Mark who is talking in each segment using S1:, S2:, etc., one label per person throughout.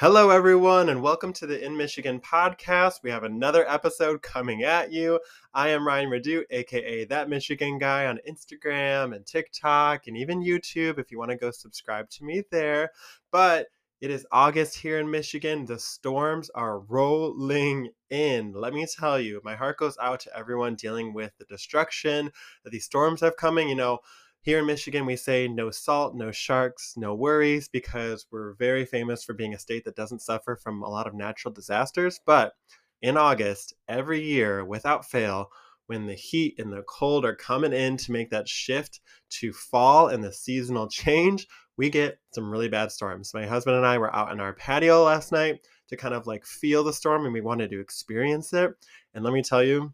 S1: Hello, everyone, and welcome to the In Michigan podcast. We have another episode coming at you. I am Ryan Redoute, aka That Michigan Guy, on Instagram and TikTok and even YouTube if you want to go subscribe to me there. But it is August here in Michigan. The storms are rolling in. Let me tell you, my heart goes out to everyone dealing with the destruction that these storms have coming. You know, here in Michigan, we say no salt, no sharks, no worries, because we're very famous for being a state that doesn't suffer from a lot of natural disasters. But in August, every year, without fail, when the heat and the cold are coming in to make that shift to fall and the seasonal change, we get some really bad storms. My husband and I were out on our patio last night to kind of like feel the storm and we wanted to experience it. And let me tell you,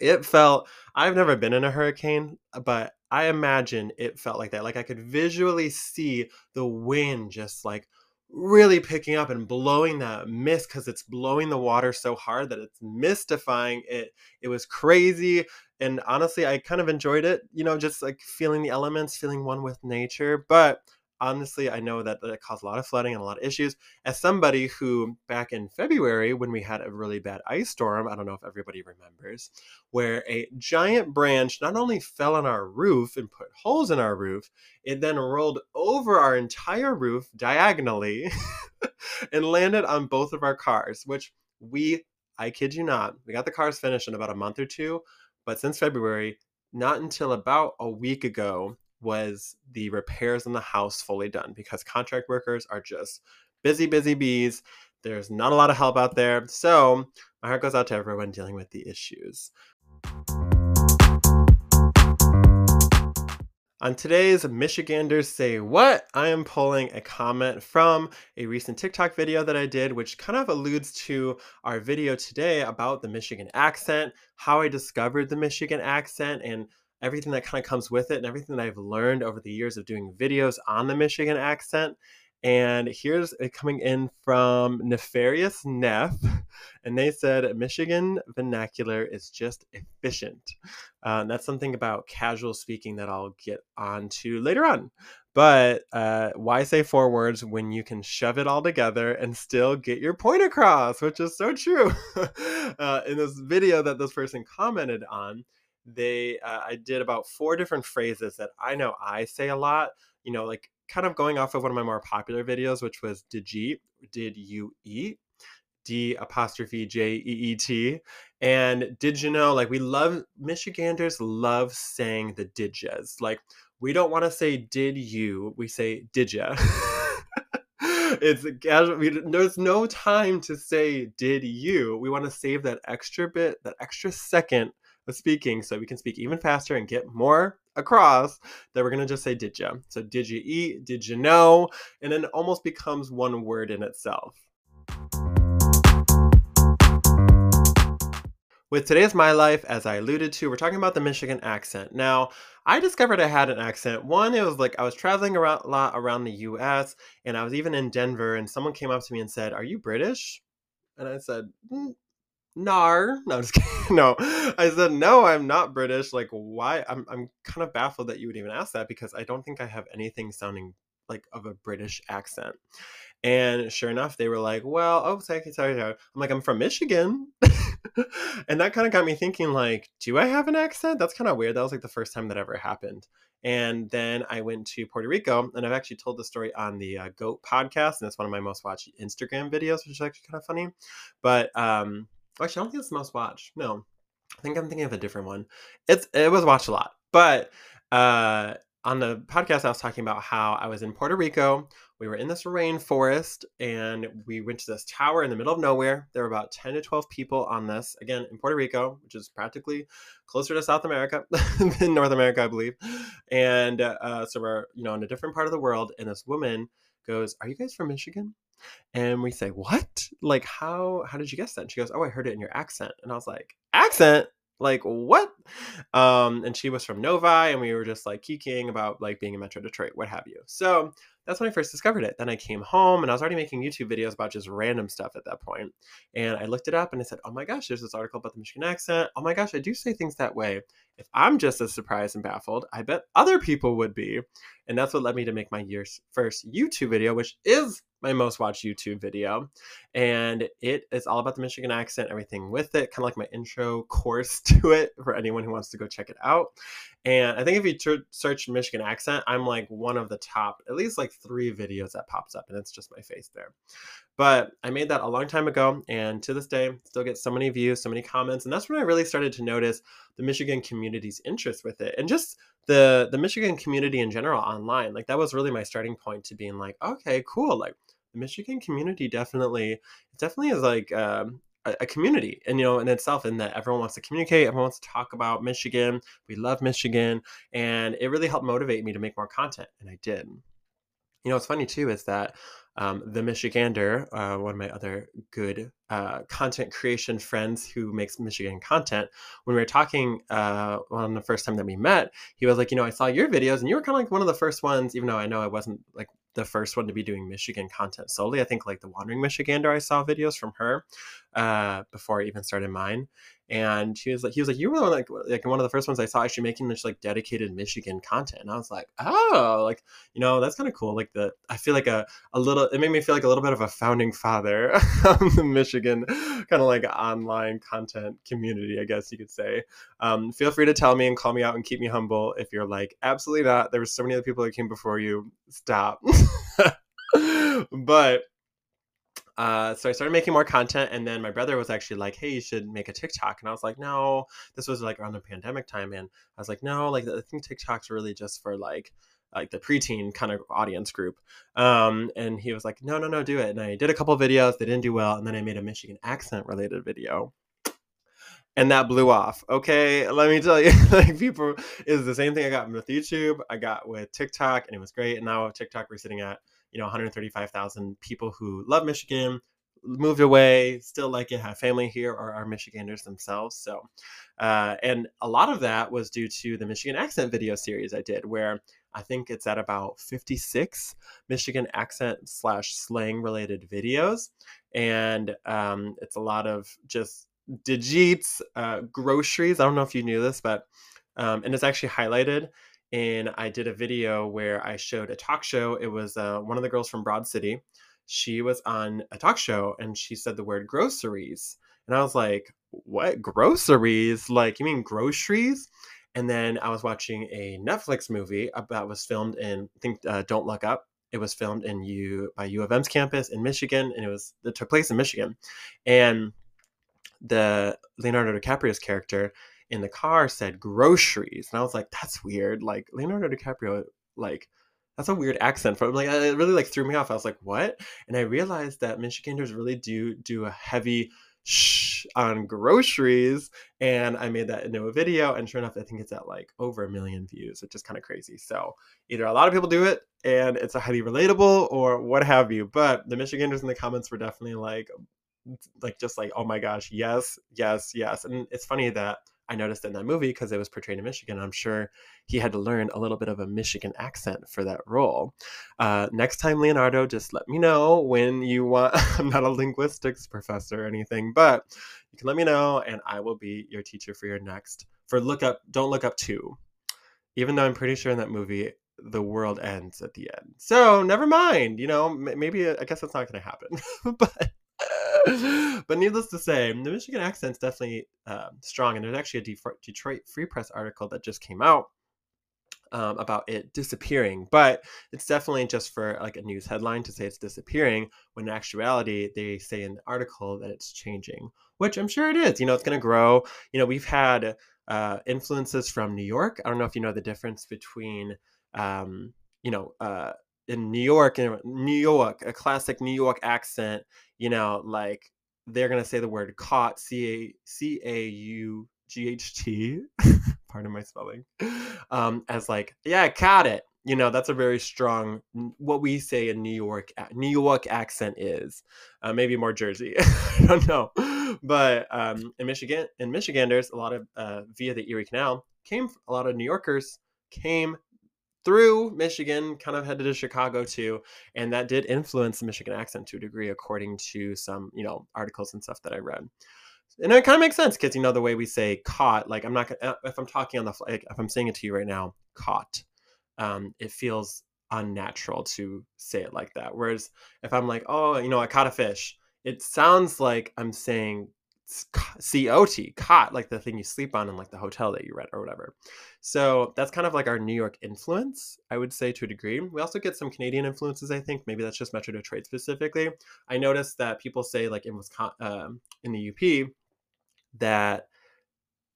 S1: it felt, I've never been in a hurricane, uh, but I imagine it felt like that. Like I could visually see the wind just like really picking up and blowing that mist because it's blowing the water so hard that it's mystifying it. It was crazy. And honestly, I kind of enjoyed it, you know, just like feeling the elements, feeling one with nature. But honestly, I know that it caused a lot of flooding and a lot of issues. As somebody who, back in February, when we had a really bad ice storm, I don't know if everybody remembers, where a giant branch not only fell on our roof and put holes in our roof, it then rolled over our entire roof diagonally and landed on both of our cars, which we, I kid you not, we got the cars finished in about a month or two. But since February, not until about a week ago was the repairs in the house fully done because contract workers are just busy, busy bees. There's not a lot of help out there. So my heart goes out to everyone dealing with the issues. On today's Michiganders Say What, I am pulling a comment from a recent TikTok video that I did, which kind of alludes to our video today about the Michigan accent, how I discovered the Michigan accent, and everything that kind of comes with it and everything that I've learned over the years of doing videos on the Michigan accent. And here's it coming in from Nefarious Neff. And they said Michigan vernacular is just efficient. Uh, and that's something about casual speaking that I'll get onto later on. But uh, why say four words when you can shove it all together and still get your point across, which is so true. uh, in this video that this person commented on, they uh, I did about four different phrases that I know I say a lot. You know, like kind of going off of one of my more popular videos, which was did you did you eat? D apostrophe J E E T. And did you know, like, we love, Michiganders love saying the did yas. Like, we don't want to say did you, we say did ya. it's casual. We, there's no time to say did you. We want to save that extra bit, that extra second speaking so we can speak even faster and get more across that we're going to just say did you so did you eat? Did you know? And then it almost becomes one word in itself. With today's my life as i alluded to we're talking about the michigan accent. Now i discovered i had an accent. One it was like i was traveling around a lot around the us and i was even in denver and someone came up to me and said are you british? And i said mm, Nar. No. No. I said, no, I'm not British. Like, why? I'm, I'm kind of baffled that you would even ask that because I don't think I have anything sounding like of a British accent. And sure enough, they were like, well, oh, sorry, sorry, sorry. I'm like, I'm from Michigan. and that kind of got me thinking, like, do I have an accent? That's kind of weird. That was like the first time that ever happened. And then I went to Puerto Rico, and I've actually told the story on the uh, Goat podcast, and it's one of my most watched Instagram videos, which is actually kind of funny. But um, Actually, I don't think it's the most watched. No, I think I'm thinking of a different one. It's it was watched a lot, but uh, on the podcast, I was talking about how I was in Puerto Rico. We were in this rainforest, and we went to this tower in the middle of nowhere. There were about ten to twelve people on this. Again, in Puerto Rico, which is practically closer to South America than North America, I believe. And uh, so we're you know in a different part of the world. And this woman goes, "Are you guys from Michigan?" And we say, "What? Like how how did you guess that?" And she goes, "Oh, I heard it in your accent." And I was like, "Accent? Like what?" Um, and she was from Novi, and we were just like geeking about like being in Metro Detroit, what have you. So that's when I first discovered it. Then I came home and I was already making YouTube videos about just random stuff at that point. And I looked it up and I said, "Oh my gosh, there's this article about the Michigan accent. Oh my gosh, I do say things that way." If I'm just as surprised and baffled, I bet other people would be. And that's what led me to make my year's first YouTube video, which is my most watched YouTube video. And it is all about the Michigan accent, everything with it, kind of like my intro course to it for anyone who wants to go check it out. And I think if you ter- search Michigan accent, I'm like one of the top, at least like three videos that pops up, and it's just my face there. But I made that a long time ago, and to this day, still get so many views, so many comments, and that's when I really started to notice the Michigan community's interest with it, and just the the Michigan community in general online. Like that was really my starting point to being like, okay, cool. Like the Michigan community definitely, definitely is like um, a, a community, and you know, in itself, in that everyone wants to communicate, everyone wants to talk about Michigan. We love Michigan, and it really helped motivate me to make more content, and I did. You know, what's funny too is that um, the Michigander, uh, one of my other good uh, content creation friends who makes Michigan content, when we were talking uh, on the first time that we met, he was like, you know, I saw your videos and you were kind of like one of the first ones, even though I know I wasn't like the first one to be doing Michigan content solely. I think like the Wandering Michigander, I saw videos from her uh, before I even started mine and he was like he was like you were like like one of the first ones I saw actually making this like dedicated Michigan content. And I was like, oh, like you know that's kind of cool. Like the I feel like a a little it made me feel like a little bit of a founding father of the Michigan kind of like online content community, I guess you could say. Um, feel free to tell me and call me out and keep me humble if you're like absolutely not. There were so many other people that came before you. Stop. but uh, so I started making more content, and then my brother was actually like, "Hey, you should make a TikTok," and I was like, "No." This was like around the pandemic time, and I was like, "No, like I think TikTok's really just for like." like the preteen kind of audience group. Um, and he was like, no, no, no, do it. And I did a couple videos, they didn't do well. And then I made a Michigan accent related video. And that blew off. Okay, let me tell you, like people is the same thing I got with YouTube, I got with TikTok, and it was great. And now TikTok, we're sitting at you know 135,000 people who love Michigan, moved away, still like it, have family here, or are Michiganders themselves. So, uh, and a lot of that was due to the Michigan accent video series I did, where I think it's at about 56 Michigan accent slash slang related videos. And um, it's a lot of just digits, uh, groceries. I don't know if you knew this, but, um, and it's actually highlighted and I did a video where I showed a talk show. It was uh, one of the girls from Broad City. She was on a talk show and she said the word groceries. And I was like, what? Groceries? Like, you mean groceries? And then I was watching a Netflix movie that was filmed in, I think, uh, Don't Look Up. It was filmed in U by U of M's campus in Michigan, and it was it took place in Michigan. And the Leonardo DiCaprio's character in the car said groceries. And I was like, that's weird. Like Leonardo DiCaprio, like, that's a weird accent from like it really like threw me off. I was like, what? And I realized that Michiganders really do do a heavy shh on groceries. And I made that into a video, and sure enough, I think it's at like over a million views, which is kind of crazy. So either a lot of people do it and it's a highly relatable or what have you. But the Michiganders in the comments were definitely like like just like, oh my gosh, yes, yes, yes. And it's funny that I noticed in that movie because it was portrayed in Michigan. I'm sure he had to learn a little bit of a Michigan accent for that role. Uh, next time, Leonardo, just let me know when you want. I'm not a linguistics professor or anything, but you can let me know, and I will be your teacher for your next for look up. Don't look up two, even though I'm pretty sure in that movie the world ends at the end. So never mind. You know, maybe I guess that's not going to happen, but but needless to say, the Michigan accent's definitely uh, strong. And there's actually a Detroit Free Press article that just came out um, about it disappearing. But it's definitely just for like a news headline to say it's disappearing, when in actuality, they say in the article that it's changing, which I'm sure it is. You know, it's going to grow. You know, we've had uh, influences from New York. I don't know if you know the difference between, um, you know, uh, in New York, in New York, a classic New York accent, you know, like they're gonna say the word caught, C A C A U G H T, pardon my spelling, um, as like, yeah, caught it. You know, that's a very strong what we say in New York New York accent is. Uh, maybe more Jersey, I don't know, but um, in Michigan, in Michigan, there's a lot of uh, via the Erie Canal came a lot of New Yorkers came through Michigan, kind of headed to Chicago too, and that did influence the Michigan accent to a degree, according to some you know articles and stuff that I read. And it kind of makes sense because you know the way we say "caught." Like I'm not uh, if I'm talking on the like, if I'm saying it to you right now, "caught." Um, it feels unnatural to say it like that. Whereas if I'm like, oh, you know, I caught a fish, it sounds like I'm saying COT, cot, like the thing you sleep on in like the hotel that you rent or whatever. So that's kind of like our New York influence, I would say to a degree. We also get some Canadian influences, I think. Maybe that's just Metro Detroit specifically. I noticed that people say like in Wisconsin, um, in the UP, that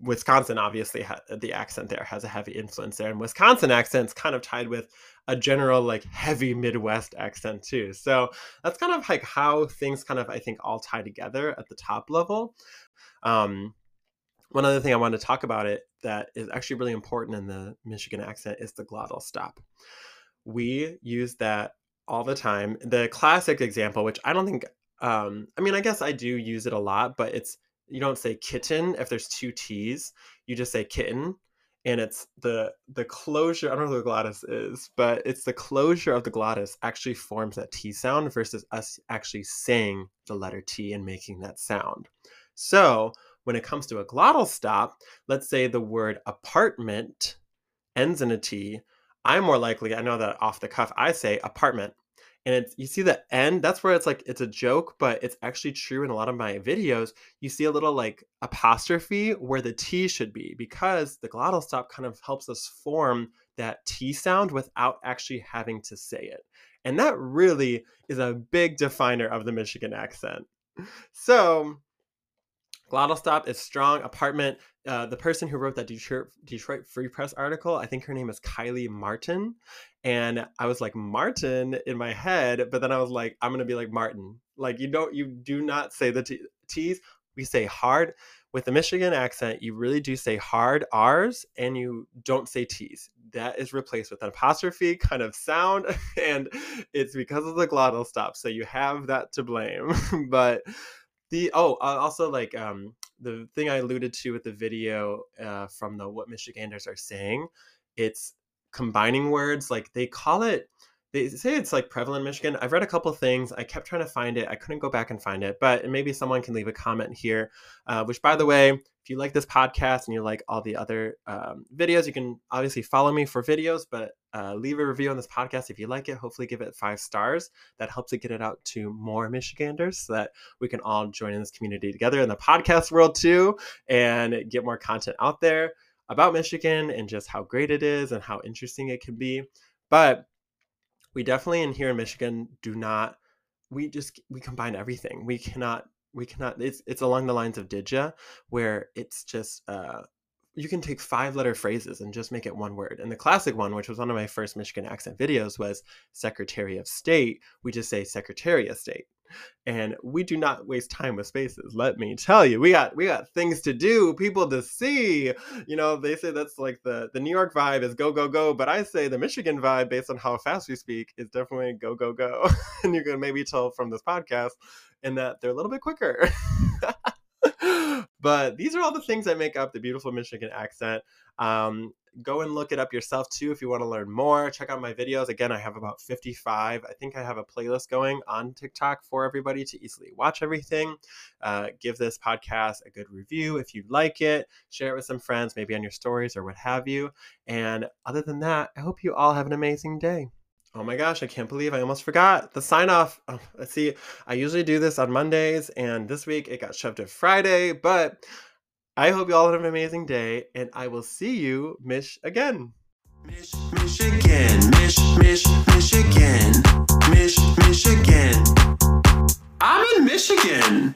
S1: Wisconsin obviously ha- the accent there has a heavy influence there, and Wisconsin accent's kind of tied with a general like heavy Midwest accent too. So that's kind of like how things kind of I think all tie together at the top level. Um, one other thing I wanted to talk about it that is actually really important in the Michigan accent is the glottal stop. We use that all the time. The classic example, which I don't think, um, I mean, I guess I do use it a lot, but it's you don't say kitten if there's two T's. You just say kitten. And it's the the closure, I don't know what the glottis is, but it's the closure of the glottis actually forms that T sound versus us actually saying the letter T and making that sound. So when it comes to a glottal stop, let's say the word apartment ends in a T. I'm more likely, I know that off the cuff, I say apartment and it's you see the end? That's where it's like it's a joke but it's actually true in a lot of my videos. You see a little like apostrophe where the t should be because the glottal stop kind of helps us form that t sound without actually having to say it and that really is a big definer of the michigan accent. So glottal stop is strong apartment uh, the person who wrote that Detroit, Detroit Free Press article, I think her name is Kylie Martin. And I was like, Martin in my head, but then I was like, I'm going to be like Martin. Like, you don't, you do not say the T's. We say hard. With the Michigan accent, you really do say hard R's and you don't say T's. That is replaced with an apostrophe kind of sound. And it's because of the glottal stop. So you have that to blame. but the oh also like um the thing i alluded to with the video uh from the what michiganders are saying it's combining words like they call it they say it's like prevalent in Michigan. I've read a couple things. I kept trying to find it. I couldn't go back and find it, but maybe someone can leave a comment here. Uh, which, by the way, if you like this podcast and you like all the other um, videos, you can obviously follow me for videos, but uh, leave a review on this podcast if you like it. Hopefully, give it five stars. That helps it get it out to more Michiganders so that we can all join in this community together in the podcast world too and get more content out there about Michigan and just how great it is and how interesting it can be. But we definitely in here in Michigan do not we just we combine everything. We cannot we cannot it's it's along the lines of Didja where it's just uh you can take five letter phrases and just make it one word. And the classic one, which was one of my first Michigan accent videos, was Secretary of State. We just say Secretary of State. And we do not waste time with spaces let me tell you. We got we got things to do people to see. You know they say that's like the the new york vibe is go go go but i say the michigan vibe based on how fast we speak is definitely go go go. And you can maybe tell from this podcast in that they're a little bit quicker but these are all the things that make up the beautiful michigan accent um, go and look it up yourself too if you want to learn more. Check out my videos. Again, I have about 55. I think I have a playlist going on TikTok for everybody to easily watch everything. Uh, give this podcast a good review if you like it. Share it with some friends, maybe on your stories or what have you. And other than that, I hope you all have an amazing day. Oh my gosh, I can't believe I almost forgot the sign off. Oh, let's see, I usually do this on Mondays, and this week it got shoved to Friday, but I hope you all have an amazing day, and I will see you, Mish, again. Mish, Michigan, Mish, Mish, Michigan, Mish, Michigan. I'm in Michigan.